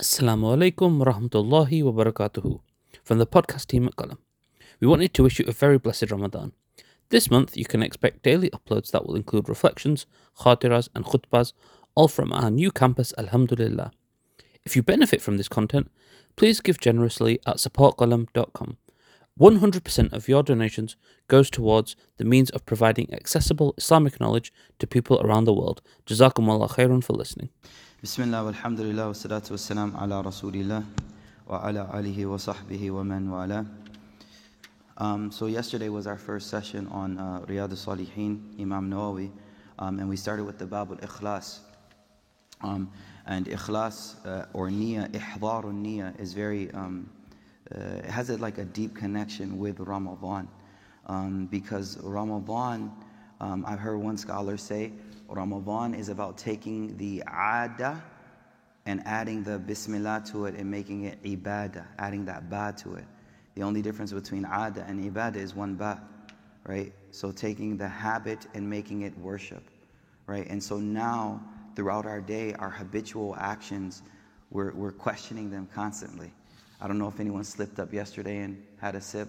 Assalamu alaikum wa rahmatullahi wa barakatuhu from the podcast team at Qalam. We wanted to wish you a very blessed Ramadan. This month you can expect daily uploads that will include reflections, khatiras and khutbas, all from our new campus Alhamdulillah. If you benefit from this content, please give generously at supportqalam.com. 100% of your donations goes towards the means of providing accessible Islamic knowledge to people around the world. Jazakumullah khairun for listening. Bismillah walhamdulillah wa salatu wassalam ala rasulillah wa ala alihi wa sahbihi wa man wa ala. Um, so yesterday was our first session on uh, Riyadh al-Salihin, Imam Nawawi, um, and we started with the Bab al-Ikhlas. Um, and Ikhlas uh, or Niyya, Ihdarun Niyya is very... Um, uh, it has a, like a deep connection with Ramadan. Um, because Ramadan, um, I've heard one scholar say, Ramadan is about taking the ada and adding the bismillah to it and making it ibadah, adding that ba to it. The only difference between ada and ibadah is one ba, right? So taking the habit and making it worship, right? And so now, throughout our day, our habitual actions, we're, we're questioning them constantly. I don't know if anyone slipped up yesterday and had a sip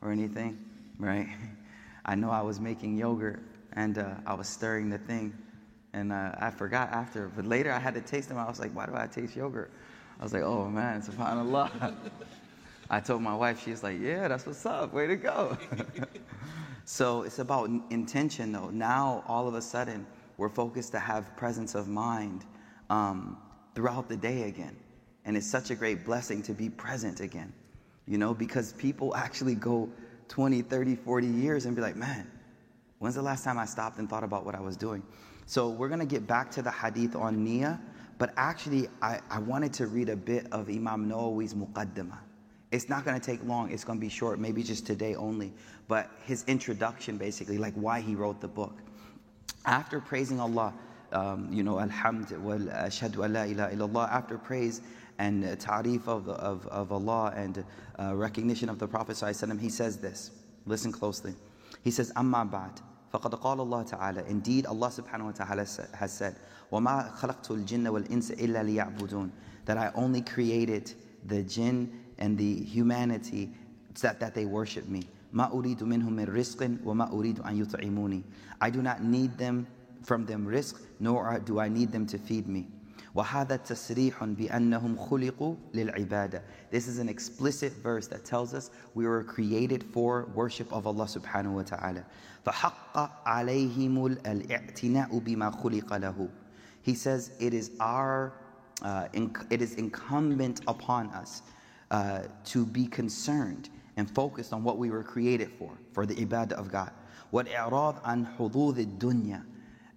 or anything, right? I know I was making yogurt and uh, I was stirring the thing, and uh, I forgot after. But later I had to taste them. I was like, why do I taste yogurt? I was like, oh man, subhanallah. I told my wife, she's like, yeah, that's what's up. Way to go. so it's about intention, though. Now, all of a sudden, we're focused to have presence of mind um, throughout the day again. And it's such a great blessing to be present again, you know, because people actually go 20, 30, 40 years and be like, man, When's the last time I stopped and thought about what I was doing? So we're going to get back to the hadith on Niyyah, but actually, I, I wanted to read a bit of Imam Nawawi's Muqaddimah. It's not going to take long, it's going to be short, maybe just today only. But his introduction, basically, like why he wrote the book. After praising Allah, um, you know, Alhamd wal ashhadu an la ilaha illallah, after praise and uh, ta'rif of, of, of Allah and uh, recognition of the Prophet, he says this. Listen closely. He says, Amma ba'd. فقد قال الله تعالى Indeed Allah subhanahu wa ta'ala has said وَمَا خَلَقْتُ الْجِنَّ وَالْإِنسَ إِلَّا لِيَعْبُدُونَ That I only created the jinn and the humanity that, that they worship me ما أريد منهم من رزق وما أريد أن يطعموني I do not need them from them risk nor do I need them to feed me وهذا تصريح بأنهم خلقوا للعبادة. This is an explicit verse that tells us we were created for worship of Allah subhanahu wa ta'ala. فحق عليهم الاعتناء بما خلق له. He says it is our, uh, it is incumbent upon us uh, to be concerned and focused on what we were created for, for the ibadah of God. والإعراض عن حظوظ الدنيا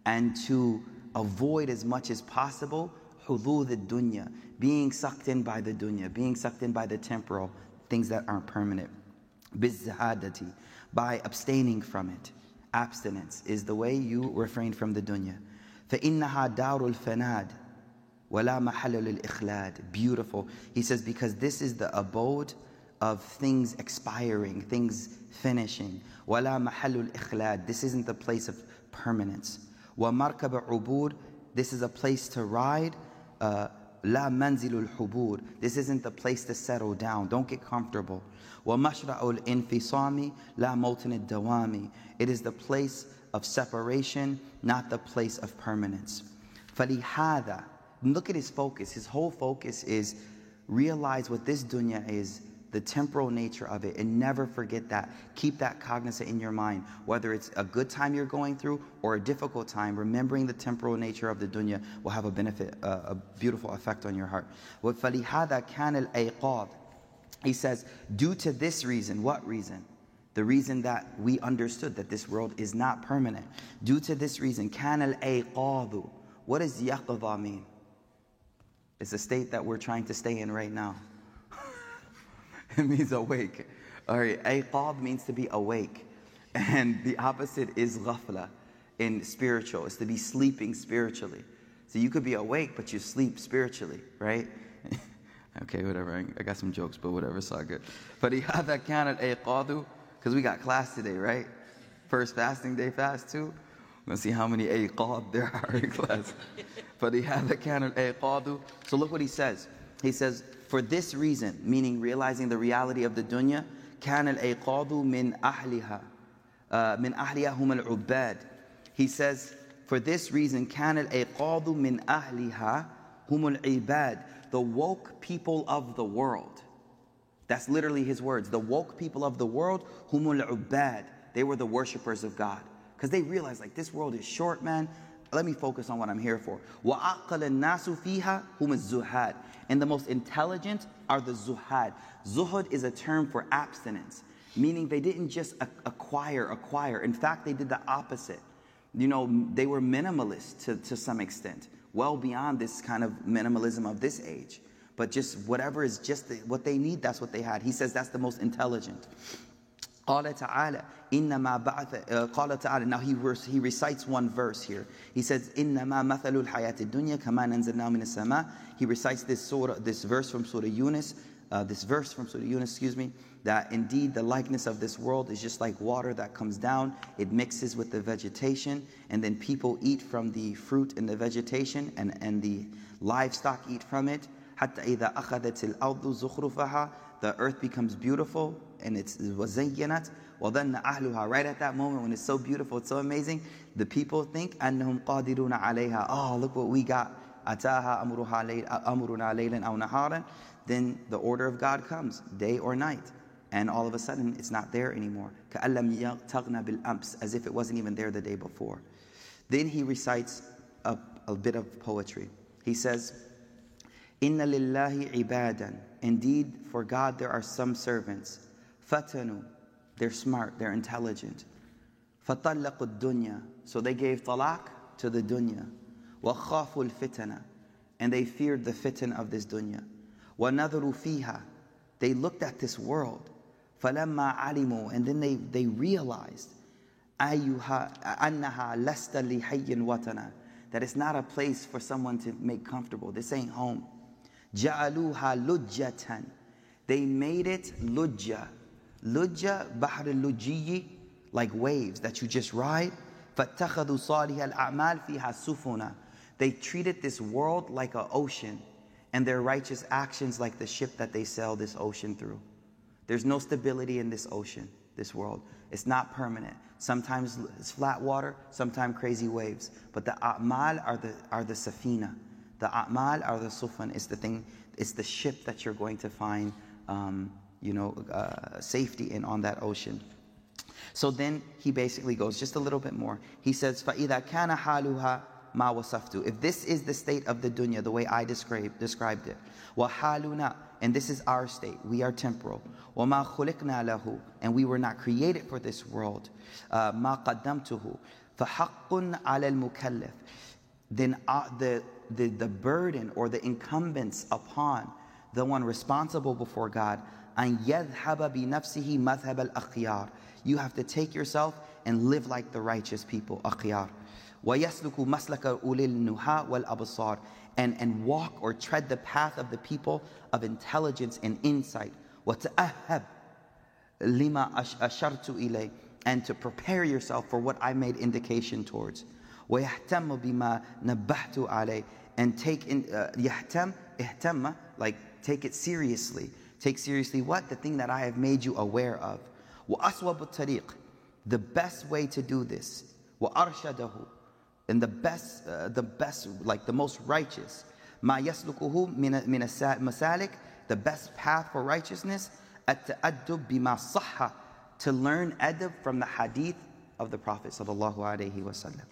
and to avoid as much as possible hudud dunya, being sucked in by the dunya, being sucked in by the temporal, things that aren't permanent. Bizzahadati, by abstaining from it. Abstinence is the way you refrain from the dunya. فَإِنَّهَا دَارُ الْفَنَادِ وَلَا مَحَلُ لِلْإِخْلَادِ Beautiful. He says, because this is the abode of things expiring, things finishing. وَلَا مَحَلُ الْإِخْلَادِ This isn't the place of permanence. وَمَرْكَبَ عُبُورِ This is a place to ride uh, la manzilul hubur. This isn't the place to settle down. Don't get comfortable. Wa mashra'ul infisami la mawtin dawami. It is the place of separation, not the place of permanence. Falihada. Look at his focus. His whole focus is realize what this dunya is the temporal nature of it and never forget that. Keep that cognizant in your mind. Whether it's a good time you're going through or a difficult time, remembering the temporal nature of the dunya will have a benefit, uh, a beautiful effect on your heart. He says, due to this reason, what reason? The reason that we understood that this world is not permanent. Due to this reason, كان الأيقاظ. What does yaqadha mean? It's a state that we're trying to stay in right now. It means awake. All right, iqab means to be awake. And the opposite is ghafla in spiritual. It's to be sleeping spiritually. So you could be awake, but you sleep spiritually, right? okay, whatever. I got some jokes, but whatever. It's all good. But that counted iqadu, because we got class today, right? First fasting day fast too. Let's see how many iqad there are in class. But that counted iqadu. So look what he says. He says, for this reason, meaning realizing the reality of the dunya, كان الأيقاظ من أهلها من أهلها هم العباد. He says, for this reason, كان الأيقاظ من أهلها هم العباد. The woke people of the world. That's literally his words. The woke people of the world, humul ubad. They were the worshippers of God. Because they realized, like, this world is short, man. Let me focus on what I'm here for. وَأَقَلَ النَّاسُ فِيهَا هُمُ الزُّهَادِ and the most intelligent are the zuhad. Zuhud is a term for abstinence, meaning they didn't just acquire, acquire. In fact, they did the opposite. You know, they were minimalist to, to some extent, well beyond this kind of minimalism of this age. But just whatever is just the, what they need, that's what they had. He says that's the most intelligent. قال تعالى إنما بعث قال تعالى now he, he recites one verse here he says إنما مثل الحياة الدنيا كما ننزلناه من السماء he recites this surah this verse from Surah Yunus uh, this verse from Surah Yunus excuse me that indeed the likeness of this world is just like water that comes down it mixes with the vegetation and then people eat from the fruit in the vegetation and, and the livestock eat from it حتى إذا أخذت الأرض زخرفها the earth becomes beautiful and it's وزينت وظن أهلها right at that moment when it's so beautiful it's so amazing the people think أنهم قادرون عليها oh look what we got أتاها أمرها أمرنا ليلا أو نهارا then the order of God comes day or night and all of a sudden it's not there anymore كألم يغتغن بالأمس as if it wasn't even there the day before then he recites a, a bit of poetry he says Inna lillahi ibadan. Indeed, for God there are some servants. Fatanu. They're smart, they're intelligent. Fatallaqu dunya. So they gave talaq to the dunya. Wa khaful fitana. And they feared the fitna of this dunya. Wa nadharu fiha. They looked at this world. Falamma alimu. And then they, they realized annaha lasta lihayyin watana. That it's not a place for someone to make comfortable. This ain't home. جعلوها لجة They made it lujja. Lujja, bahr al like waves that you just ride. فاتخذوا صالح الأعمال فيها سفنا They treated this world like an ocean and their righteous actions like the ship that they sail this ocean through. There's no stability in this ocean, this world. It's not permanent. Sometimes it's flat water, sometimes crazy waves. But the a'mal are the, are the safina. The a'mal are the sufan. It's the thing, it's the ship that you're going to find, um, you know, uh, safety in on that ocean. So then he basically goes just a little bit more. He says, فَإِذَا كَانَ حَالُهَا مَا وَصَفْتُ If this is the state of the dunya, the way I described, described it, وَحَالُنَا And this is our state. We are temporal. وَمَا خُلِقْنَا لَهُ And we were not created for this world. Uh, مَا قَدَّمْتُهُ فَحَقٌّ عَلَى الْمُكَلِّفِ Then uh, the the, the burden or the incumbents upon the one responsible before God. أن يذهب بنفسه مذهب الأخيار. You have to take yourself and live like the righteous people, أخيار. ويسلك مسلك أولي النهى والأبصار. And, and walk or tread the path of the people of intelligence and insight. وتأهب لما أشرت إليه. And to prepare yourself for what I made indication towards. ويهتم بما نبهت عليه and take in uh, yahtam ihtamma like take it seriously. Take seriously what? The thing that I have made you aware of. Wa aswab tariq. The best way to do this. Wa arshadahu. And the best uh, the best like the most righteous. Yaslukuhu min min masalik. The best path for righteousness at ta'addub bima sahha. To learn adab from the hadith of the prophet sallallahu alaihi wasallam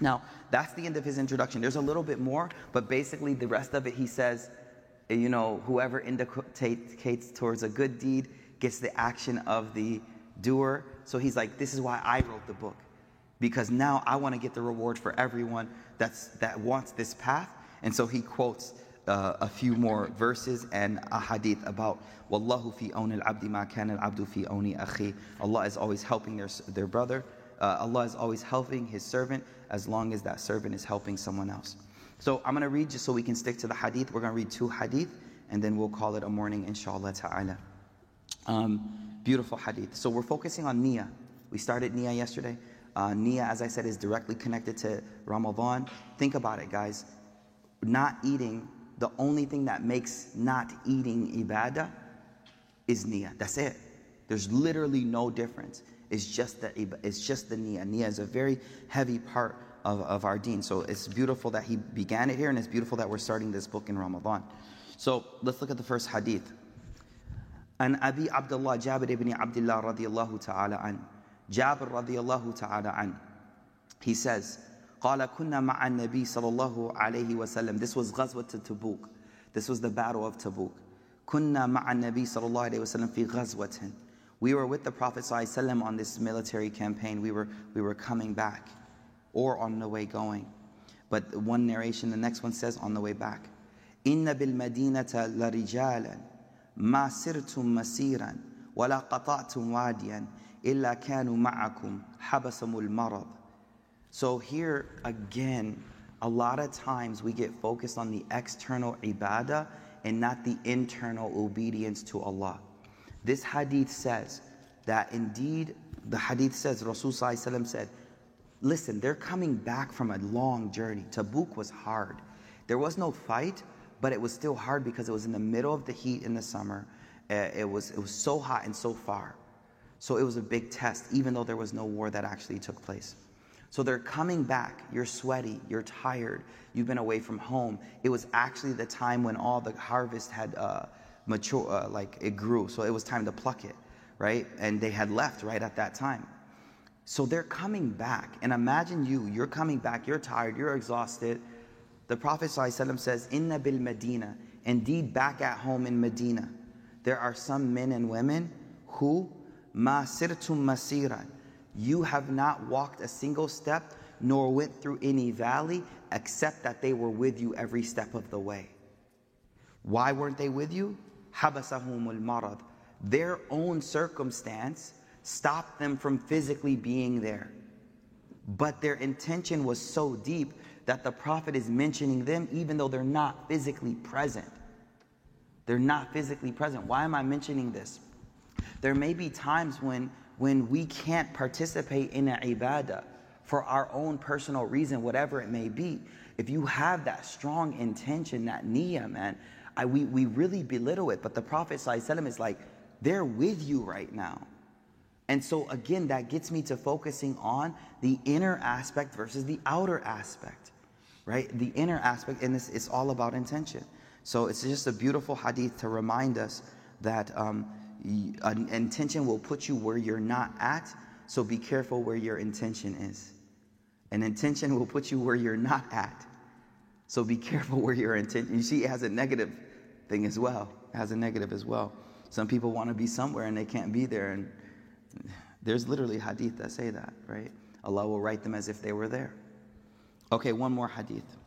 now, that's the end of his introduction. There's a little bit more, but basically, the rest of it, he says, you know, whoever indicates towards a good deed gets the action of the doer. So he's like, this is why I wrote the book. Because now I want to get the reward for everyone that's, that wants this path. And so he quotes uh, a few more verses and a hadith about Wallahu fi awni al-abdi ma kana al-abdu fi awni akhi. Allah is always helping their, their brother. Uh, Allah is always helping His servant as long as that servant is helping someone else. So I'm going to read just so we can stick to the hadith. We're going to read two hadith and then we'll call it a morning, inshallah ta'ala. Um, beautiful hadith. So we're focusing on niyyah. We started niyyah yesterday. Uh, niyyah, as I said, is directly connected to Ramadan. Think about it, guys. Not eating the only thing that makes not eating ibadah is niyyah. That's it. There's literally no difference It's just the it's just the niyyah. Niyyah is a very heavy part of, of our deen. So it's beautiful that he began it here, and it's beautiful that we're starting this book in Ramadan. So let's look at the first hadith. عن أبي عبد الله جابر بن عبد الله رضي الله تعالى عنه جابر رضي الله تعالى عنه He says قال كنا مع النبي صلى الله عليه وسلم This was غزوة Tabuk. This was the battle of Tabuk. كنا مع النبي صلى الله عليه وسلم في غزوة We were with the Prophet صلى الله عليه وسلم on this military campaign. We were, we were coming back or on the way going. But one narration, the next one says on the way back. إن بالمدينة لرجالا ما سرتم مسيرا ولا قطعتم واديا إلا كانوا معكم حبسهم المرض So here again, a lot of times we get focused on the external ibadah and not the internal obedience to Allah. This hadith says that indeed, the hadith says, Rasul said, listen, they're coming back from a long journey. Tabuk was hard. There was no fight, but it was still hard because it was in the middle of the heat in the summer. Uh, it was, it was so hot and so far. So it was a big test, even though there was no war that actually took place. So they're coming back. You're sweaty, you're tired, you've been away from home. It was actually the time when all the harvest had uh, mature, uh, like it grew. So it was time to pluck it, right? And they had left right at that time. So they're coming back. And imagine you, you're coming back, you're tired, you're exhausted the Prophet ﷺ says, Inna bil Medina, indeed back at home in Medina, there are some men and women who ma sirtum. You have not walked a single step nor went through any valley except that they were with you every step of the way. Why weren't they with you? Habasahumul marad. Their own circumstance stopped them from physically being there. But their intention was so deep that the prophet is mentioning them even though they're not physically present. They're not physically present. Why am I mentioning this? There may be times when, when we can't participate in an ibadah for our own personal reason, whatever it may be. If you have that strong intention, that niyyah, man, I, we, we really belittle it. But the Prophet ﷺ is like, they're with you right now. And so, again, that gets me to focusing on the inner aspect versus the outer aspect, right? The inner aspect, and this is all about intention. So, it's just a beautiful hadith to remind us that um, an intention will put you where you're not at. So, be careful where your intention is. An intention will put you where you're not at. So, be careful where your intention. You see, it has a negative thing as well. It has a negative as well. Some people want to be somewhere and they can't be there, and there's literally hadith that say that, right? Allah will write them as if they were there. Okay, one more hadith.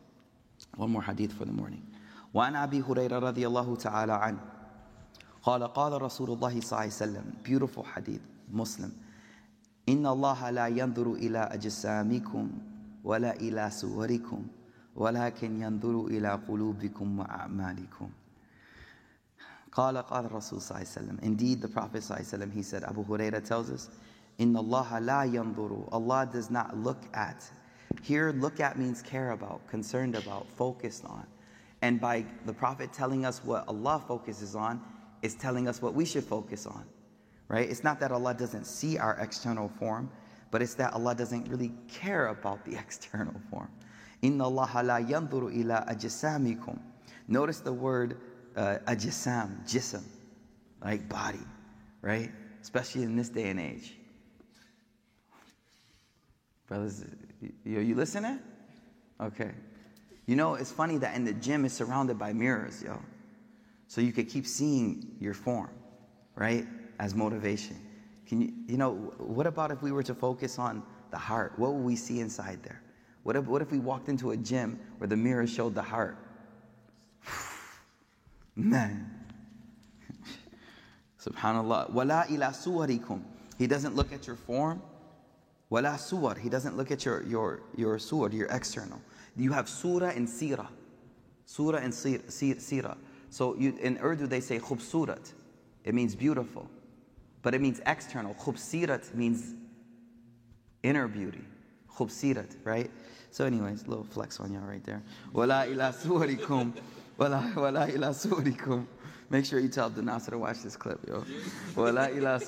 One more hadith for the morning. وعن أبي هريرة رضي الله تعالى عنه قال قال رسول الله صلى الله عليه وسلم beautiful hadith Muslim إن الله لا ينظر إلى أجسامكم ولا إلى صوركم ولكن ينظر إلى قلوبكم وأعمالكم قال قال الرسول صلى الله عليه وسلم Indeed the Prophet صلى الله عليه وسلم he said Abu Huraira tells us إن الله لا ينظر Allah does not look at Here look at means care about, concerned about, focused on and by the Prophet telling us what Allah focuses on is telling us what we should focus on right it's not that Allah doesn't see our external form but it's that Allah doesn't really care about the external form Inna Allah la yanzuru ila ajsamikum. Notice the word uh, jism, like body, right? Especially in this day and age. Brothers, you, you listening? Okay. You know, it's funny that in the gym is surrounded by mirrors, yo. So you could keep seeing your form, right? As motivation. Can you, you know, what about if we were to focus on the heart? What would we see inside there? What if, what if we walked into a gym where the mirror showed the heart? Man. Subhanallah. Wala ila suwarikum. He doesn't look at your form. Wala suwar. He doesn't look at your, your, your suwar, your external. You have surah and sirah. Surah and sirah. So you, in Urdu they say khubsurat. It means beautiful. But it means external. Khubsirat means inner beauty. Khubsirat, right? So, anyways, little flex on y'all right there. Wala ila. Wala. Make sure you tell the nasa to watch this clip, yo. Wala ila.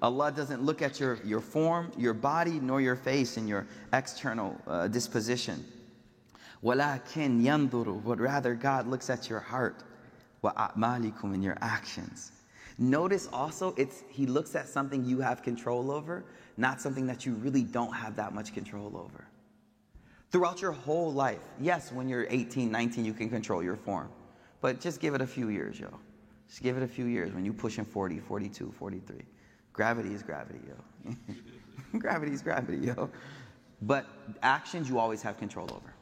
Allah doesn't look at your, your form, your body, nor your face and your external uh, disposition. Walakin yanduru, but rather God looks at your heart. Wa in your actions. Notice also, it's He looks at something you have control over, not something that you really don't have that much control over. Throughout your whole life, yes, when you're 18, 19, you can control your form. But just give it a few years, yo. Just give it a few years when you're pushing 40, 42, 43. Gravity is gravity, yo. gravity is gravity, yo. But actions you always have control over.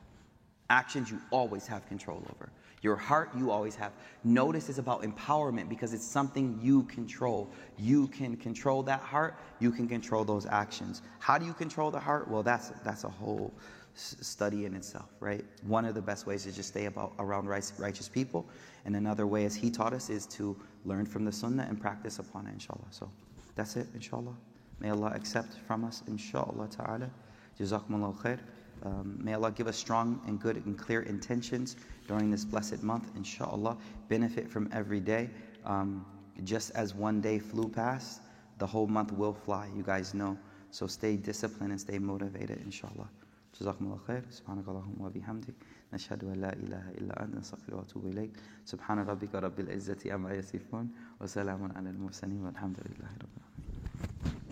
Actions you always have control over. Your heart you always have. Notice is about empowerment because it's something you control. You can control that heart, you can control those actions. How do you control the heart? Well, that's that's a whole study in itself, right? One of the best ways is just stay about around righteous people, and another way, as he taught us, is to learn from the sunnah and practice upon it, inshallah. So that's it, inshallah. May Allah accept from us, inshallah ta'ala. Jazakumullah khair. Um, may Allah give us strong and good and clear intentions during this blessed month, inshallah. Benefit from every day. Um, just as one day flew past, the whole month will fly, you guys know. So stay disciplined and stay motivated, inshallah. جزاكم الله خير سبحانك اللهم وبحمدك نشهد أن لا إله إلا أنت نستغفرك وأتوب إليك سبحان ربك رب العزة أما يصفون وسلام على المرسلين والحمد لله رب العالمين